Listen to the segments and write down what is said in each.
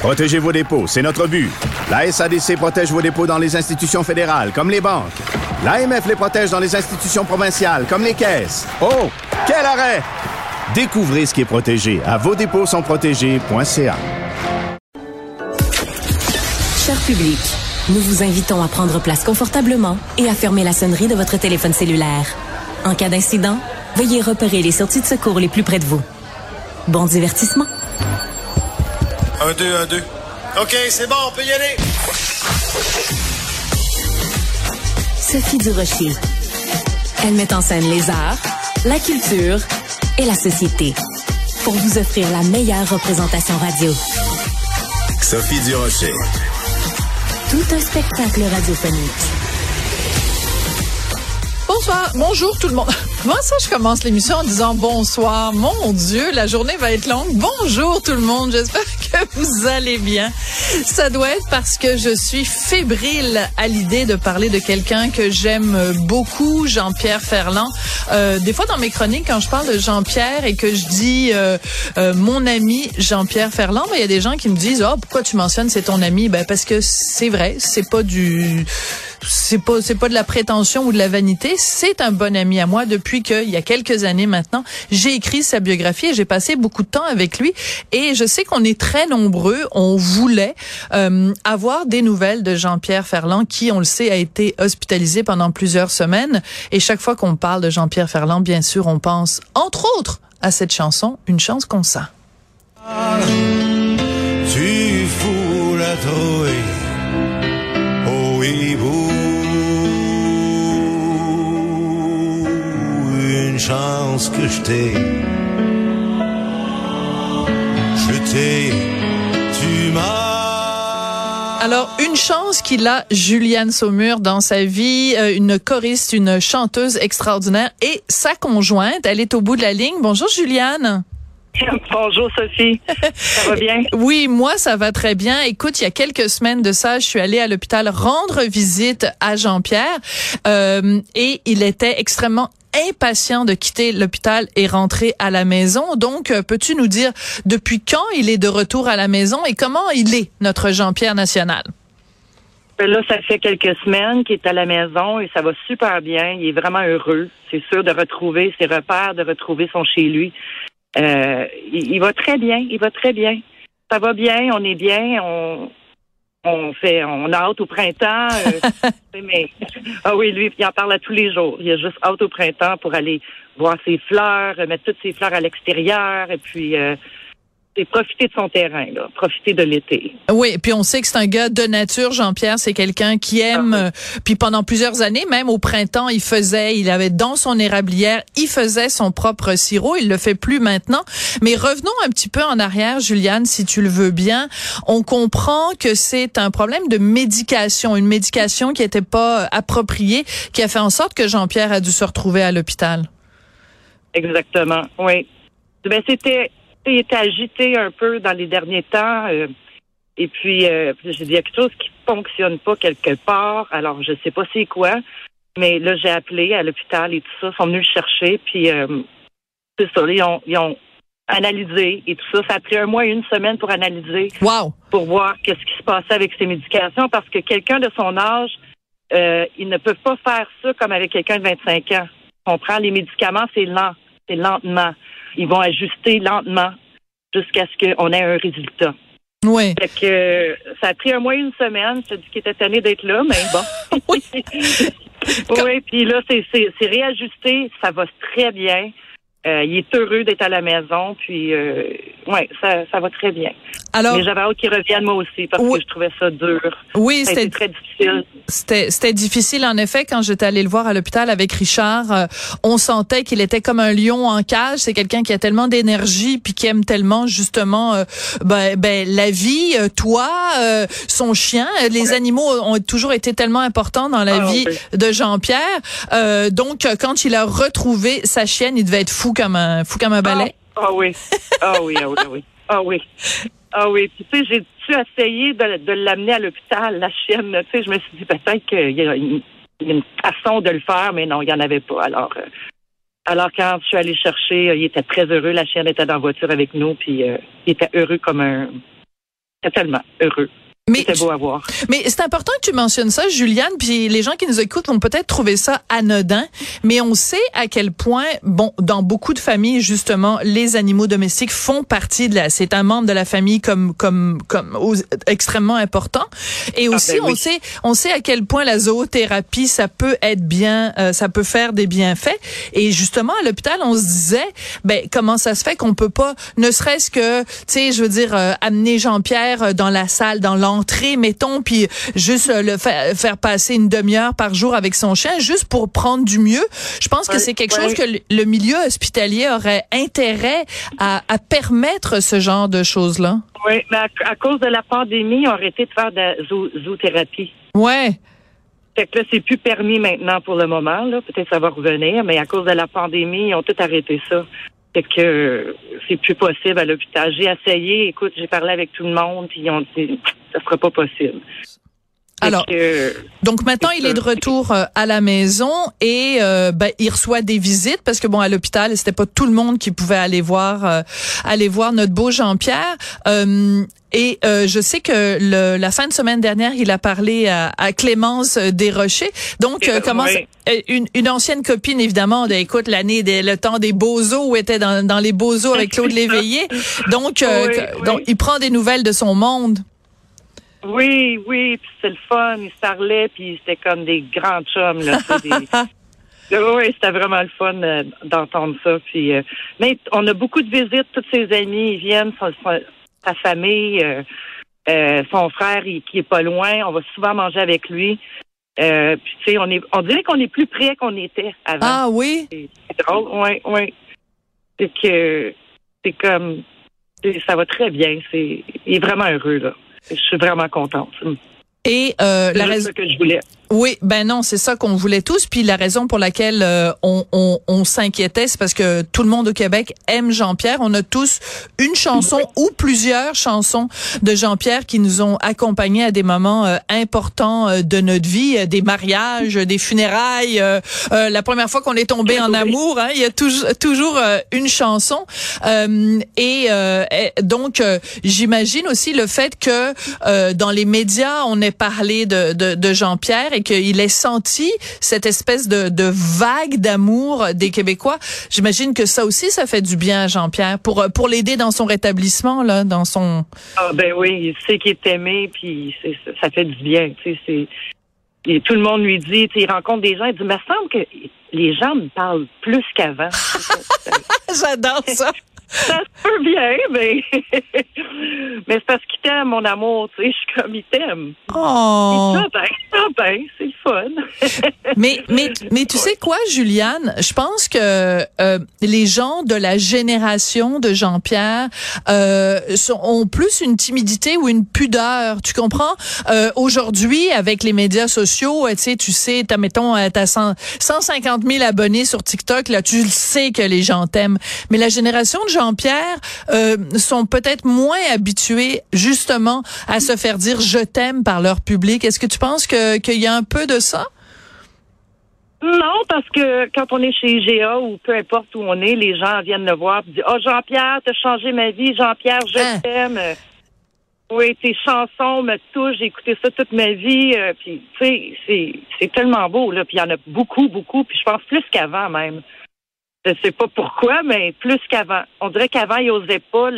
Protégez vos dépôts, c'est notre but. La SADC protège vos dépôts dans les institutions fédérales, comme les banques. L'AMF les protège dans les institutions provinciales, comme les caisses. Oh, quel arrêt! Découvrez ce qui est protégé à vos dépôts. Cher public, nous vous invitons à prendre place confortablement et à fermer la sonnerie de votre téléphone cellulaire. En cas d'incident, veuillez repérer les sorties de secours les plus près de vous. Bon divertissement. Un, deux, un, deux. OK, c'est bon, on peut y aller. Sophie Durocher. Elle met en scène les arts, la culture et la société pour vous offrir la meilleure représentation radio. Sophie Durocher. Tout un spectacle radiophonique. Bonsoir, bonjour tout le monde. Moi, ça, je commence l'émission en disant bonsoir. Mon Dieu, la journée va être longue. Bonjour tout le monde. J'espère vous allez bien. Ça doit être parce que je suis fébrile à l'idée de parler de quelqu'un que j'aime beaucoup, Jean-Pierre Ferland. Euh, des fois, dans mes chroniques, quand je parle de Jean-Pierre et que je dis euh, euh, mon ami Jean-Pierre Ferland, ben, il y a des gens qui me disent, oh, pourquoi tu mentionnes c'est ton ami? Ben, parce que c'est vrai, c'est pas du c'est pas c'est pas de la prétention ou de la vanité, c'est un bon ami à moi depuis que il y a quelques années maintenant, j'ai écrit sa biographie et j'ai passé beaucoup de temps avec lui. Et je sais qu'on est très nombreux, on voulait euh, avoir des nouvelles de Jean-Pierre Ferland qui on le sait a été hospitalisé pendant plusieurs semaines. Et chaque fois qu'on parle de Jean-Pierre Ferland, bien sûr, on pense entre autres à cette chanson, une chance qu'on trouille Je t'ai. Tu m'as. Alors, une chance qu'il a Juliane Saumur dans sa vie, euh, une choriste, une chanteuse extraordinaire et sa conjointe, elle est au bout de la ligne. Bonjour Juliane. Bonjour Sophie, ça va bien? Oui, moi ça va très bien. Écoute, il y a quelques semaines de ça, je suis allée à l'hôpital rendre visite à Jean-Pierre euh, et il était extrêmement impatient de quitter l'hôpital et rentrer à la maison. Donc, euh, peux-tu nous dire depuis quand il est de retour à la maison et comment il est, notre Jean-Pierre national? Ben Là, ça fait quelques semaines qu'il est à la maison et ça va super bien. Il est vraiment heureux, c'est sûr, de retrouver ses repères, de retrouver son chez lui. Euh, il, il va très bien, il va très bien. Ça va bien, on est bien, on, on fait, on a hâte au printemps. euh, mais ah oui, lui, il en parle à tous les jours. Il a juste hâte au printemps pour aller voir ses fleurs, euh, mettre toutes ses fleurs à l'extérieur et puis euh, c'est profiter de son terrain, là, profiter de l'été. Oui, puis on sait que c'est un gars de nature, Jean-Pierre, c'est quelqu'un qui aime, Ah euh, puis pendant plusieurs années, même au printemps, il faisait, il avait dans son érablière, il faisait son propre sirop, il le fait plus maintenant. Mais revenons un petit peu en arrière, Juliane, si tu le veux bien. On comprend que c'est un problème de médication, une médication qui n'était pas euh, appropriée, qui a fait en sorte que Jean-Pierre a dû se retrouver à l'hôpital. Exactement, oui. Ben, c'était, il était agité un peu dans les derniers temps. euh, et puis, euh, j'ai dit, il y a quelque chose qui fonctionne pas quelque part. Alors, je sais pas c'est quoi. Mais là, j'ai appelé à l'hôpital et tout ça. Ils sont venus le chercher. Puis, euh, c'est ça. là, Ils ont, ils ont analysé et tout ça. Ça a pris un mois et une semaine pour analyser, Wow! pour voir qu'est-ce qui se passait avec ses médications. Parce que quelqu'un de son âge, euh, ils ne peuvent pas faire ça comme avec quelqu'un de 25 ans. On prend les médicaments, c'est lent, c'est lentement. Ils vont ajuster lentement jusqu'à ce qu'on ait un résultat. Oui. Fait que euh, ça a pris un mois et une semaine. Je te dis qu'il était tanné d'être là, mais bon. Oui. oui, puis là, c'est, réajusté. Ça va très bien. Euh, il est heureux d'être à la maison, puis euh, ouais, ça, ça va très bien. Alors, Mais j'avais hâte qu'il revienne moi aussi parce Oui. que je trouvais ça dur. oui, c'était très difficile difficile. C'était difficile en effet quand j'étais allée le voir à l'hôpital avec Richard. euh, on sentait qu'il était comme un lion en cage. C'est quelqu'un qui a tellement d'énergie puis qui aime tellement justement euh, ben, ben, la vie, euh, toi, euh, son chien. Les animaux ont toujours été tellement importants dans la Ah, vie de Jean-Pierre. Donc quand il a retrouvé sa chienne, il devait être fou comme un fou comme un balai. Ah, ah oui. Ah oui, ah oui, ah oui. Ah oui. Ah oui. Puis, tu sais, essayé de, l'amener à l'hôpital, la chienne? Tu sais, je me suis dit peut-être qu'il y a une, il y a une façon de le faire, mais non, il n'y en avait pas. Alors, euh, alors quand je suis allée chercher, euh, il était très heureux. La chienne était dans la voiture avec nous, puis euh, il était heureux comme un... Il était tellement heureux. Mais C'était beau à voir. Mais c'est important que tu mentionnes ça, Juliane, puis les gens qui nous écoutent vont peut-être trouver ça anodin, mais on sait à quel point, bon, dans beaucoup de familles, justement, les animaux domestiques font partie de la, c'est un membre de la famille comme, comme, comme aux- extrêmement important. Et aussi, ben oui. on sait, on sait à quel point la zoothérapie, ça peut être bien, euh, ça peut faire des bienfaits. Et justement, à l'hôpital, on se disait, ben, comment ça se fait qu'on peut pas, ne serait-ce que, tu sais, je veux dire, euh, amener Jean-Pierre euh, dans la salle, dans l'entrée, mettons, puis juste euh, le fa- faire passer une demi-heure par jour avec son chien, juste pour prendre du mieux. Je pense que c'est quelque chose que le, milieu hospitalier aurait intérêt à, à permettre ce genre de choses-là. Oui, mais à, à cause de la pandémie, ils ont arrêté de faire de la zoo- zoothérapie. Ouais. Fait que là, c'est plus permis maintenant pour le moment. Là. Peut-être que ça va revenir, mais à cause de la pandémie, ils ont tout arrêté ça. Fait que euh, c'est plus possible à l'hôpital. J'ai essayé, écoute, j'ai parlé avec tout le monde, puis ils ont dit ça sera pas possible. Alors, que, Donc maintenant, il est de retour euh, à la maison et euh, ben, il reçoit des visites parce que bon à l'hôpital, c'était pas tout le monde qui pouvait aller voir euh, aller voir notre beau Jean-Pierre. Euh, et euh, je sais que le, la fin de semaine dernière, il a parlé à, à Clémence Desrochers. Donc, comment oui. une, une ancienne copine, évidemment, de, écoute, l'année, des, le temps des beaux-os, où était dans, dans les beaux-os avec Claude Léveillé. Donc, euh, oui. donc, il prend des nouvelles de son monde. Oui, oui, puis c'est le fun. Ils se parlaient, puis c'était comme des grands chums. Là, des- Oui, c'était vraiment le fun euh, d'entendre ça. Puis, euh, mais on a beaucoup de visites. Tous ses amis, ils viennent, son- son- sa famille, euh, euh, son frère il- qui est pas loin. On va souvent manger avec lui. Euh, puis, tu sais, on est, on dirait qu'on est plus près qu'on était avant. Ah oui? C'est drôle, oui, oui. C'est que c'est comme, ça va très bien. C'est, il est vraiment heureux là. Je suis vraiment contente. Et euh, la raison. que je voulais. Oui, ben non, c'est ça qu'on voulait tous. Puis la raison pour laquelle euh, on, on, on s'inquiétait, c'est parce que tout le monde au Québec aime Jean-Pierre. On a tous une chanson ou plusieurs chansons de Jean-Pierre qui nous ont accompagnés à des moments euh, importants euh, de notre vie, euh, des mariages, des funérailles, euh, euh, la première fois qu'on est tombé en amour. Hein, il y a toujours toujours euh, une chanson. Euh, et, euh, et donc, euh, j'imagine aussi le fait que euh, dans les médias, on ait parlé de, de, de Jean-Pierre et qu'il ait senti cette espèce de, de vague d'amour des Québécois. J'imagine que ça aussi, ça fait du bien à Jean-Pierre pour pour l'aider dans son rétablissement là, dans son. Ah ben oui, il sait qu'il est aimé, puis c'est- ça, fait du bien. Tu sais, c'est et tout le monde lui dit, il rencontre des gens, il dit, mais semble que les gens me parlent plus qu'avant. J'adore ça. Ça se peut bien, mais mais c'est parce qu'il t'aime, mon amour. Tu sais, je suis comme il t'aime. Oh. Ça ben, ça ben, c'est le fun. Mais mais mais tu sais quoi, Juliane, je pense que euh, les gens de la génération de Jean-Pierre euh, ont plus une timidité ou une pudeur. Tu comprends? Euh, Aujourd'hui, avec les médias sociaux, euh, tu sais, tu sais, t'as mettons, euh, t'as 100 150 000 abonnés sur TikTok, là, tu le sais que les gens t'aiment. Mais la génération de Jean-Pierre euh, sont peut-être moins habitués justement à se faire dire je t'aime par leur public. Est-ce que tu penses qu'il y a un peu de ça? Non, parce que quand on est chez IGA ou peu importe où on est, les gens viennent le voir et disent Oh Jean-Pierre, t'as changé ma vie, Jean-Pierre, je Hein? t'aime. Oui, tes chansons me touchent, j'ai écouté ça toute ma vie. euh, puis tu sais, c'est c'est tellement beau, là. Puis il y en a beaucoup, beaucoup, puis je pense plus qu'avant même. Je sais pas pourquoi, mais plus qu'avant. On dirait qu'avant, il osait pas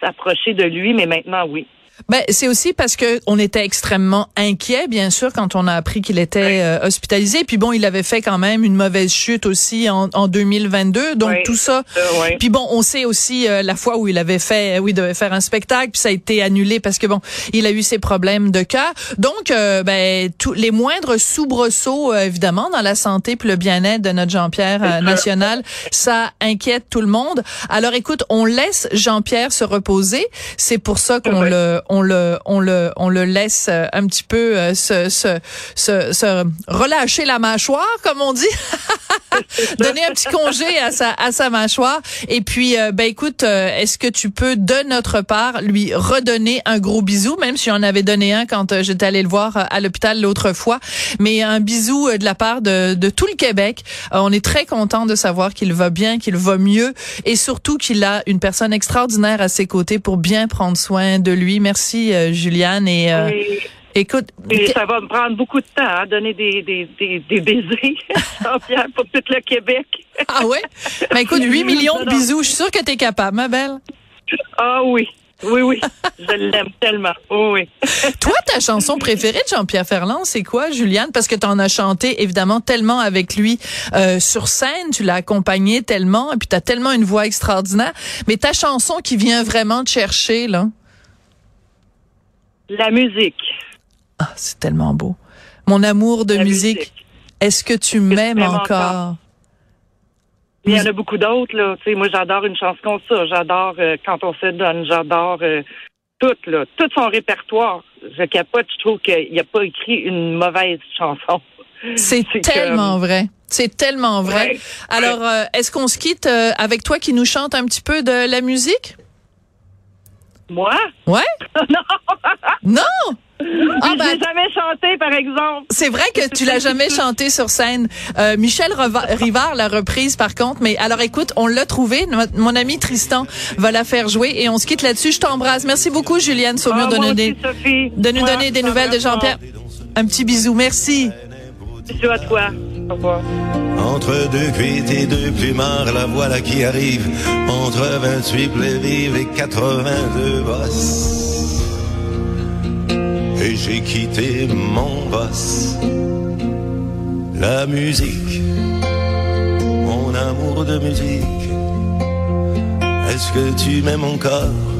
s'approcher de lui, mais maintenant, oui. Ben, c'est aussi parce que on était extrêmement inquiet, bien sûr, quand on a appris qu'il était euh, hospitalisé. Puis bon, il avait fait quand même une mauvaise chute aussi en, en 2022. Donc tout ça. Euh, Puis bon, on sait aussi euh, la fois où il avait fait, où il devait faire un spectacle, puis ça a été annulé parce que bon, il a eu ses problèmes de cœur. Donc, euh, ben, tous les moindres soubresauts, euh, évidemment, dans la santé puis le bien-être de notre Jean-Pierre national, ça inquiète tout le monde. Alors, écoute, on laisse Jean-Pierre se reposer. C'est pour ça qu'on le, on le, on le, on le laisse euh, un petit peu euh, se, se, se, se relâcher la mâchoire, comme on dit. Donner un petit congé à sa, à sa mâchoire. Et puis, euh, ben écoute, euh, est-ce que tu peux, de notre part, lui redonner un gros bisou, même si on avait donné un quand euh, j'étais allée le voir à l'hôpital l'autre fois, mais un bisou de la part de, de tout le Québec. On est très content de savoir qu'il va bien, qu'il va mieux, et surtout qu'il a une personne extraordinaire à ses côtés pour bien prendre soin de lui. Merci, Juliane. Et, écoute, et ça va me prendre beaucoup de temps à donner des, des, des, des baisers, Jean-Pierre, pour tout le Québec. ah ouais, ben écoute, 8 millions de bisous. Je suis sûre que tu es capable, ma belle. Ah oui, oui, oui. Je l'aime tellement. Oh, oui. Toi, ta chanson préférée de Jean-Pierre Ferland, c'est quoi, Juliane? Parce que tu en as chanté évidemment tellement avec lui euh, sur scène, tu l'as accompagné tellement, et puis tu as tellement une voix extraordinaire. Mais ta chanson qui vient vraiment te chercher, là, La musique. Ah, c'est tellement beau. Mon amour de musique, musique. est-ce que tu m'aimes encore? Il y en a beaucoup d'autres, là. Tu sais, moi, j'adore une chanson comme ça. J'adore euh, Quand on se donne. J'adore euh, tout, là. Tout son répertoire. Je capote. Je trouve qu'il n'a pas écrit une mauvaise chanson. C'est tellement vrai. C'est tellement vrai. Ouais. Alors, euh, est-ce qu'on se quitte avec toi qui nous chante un petit peu de la musique? Moi? Ouais? non! Ah je ben, l'ai jamais chanté, par exemple. C'est vrai que tu l'as jamais chanté sur scène. Euh, Michel Reva- Rivard l'a reprise par contre. Mais alors écoute, on l'a trouvé. Mon- Mon ami Tristan va la faire jouer et on se quitte là-dessus. Je t'embrasse. Merci beaucoup Juliane Saumur Ah, de, nous aussi, donner- Sophie. de nous Moi, donner des nouvelles de Jean-Pierre. Un petit bisou. Merci. Bisous à toi. Au revoir. Entre deux cuites et deux plumards, la voilà qui arrive. Entre 28 plaies vives et 82 bosses. J'ai quitté mon boss. La musique, mon amour de musique. Est-ce que tu m'aimes encore?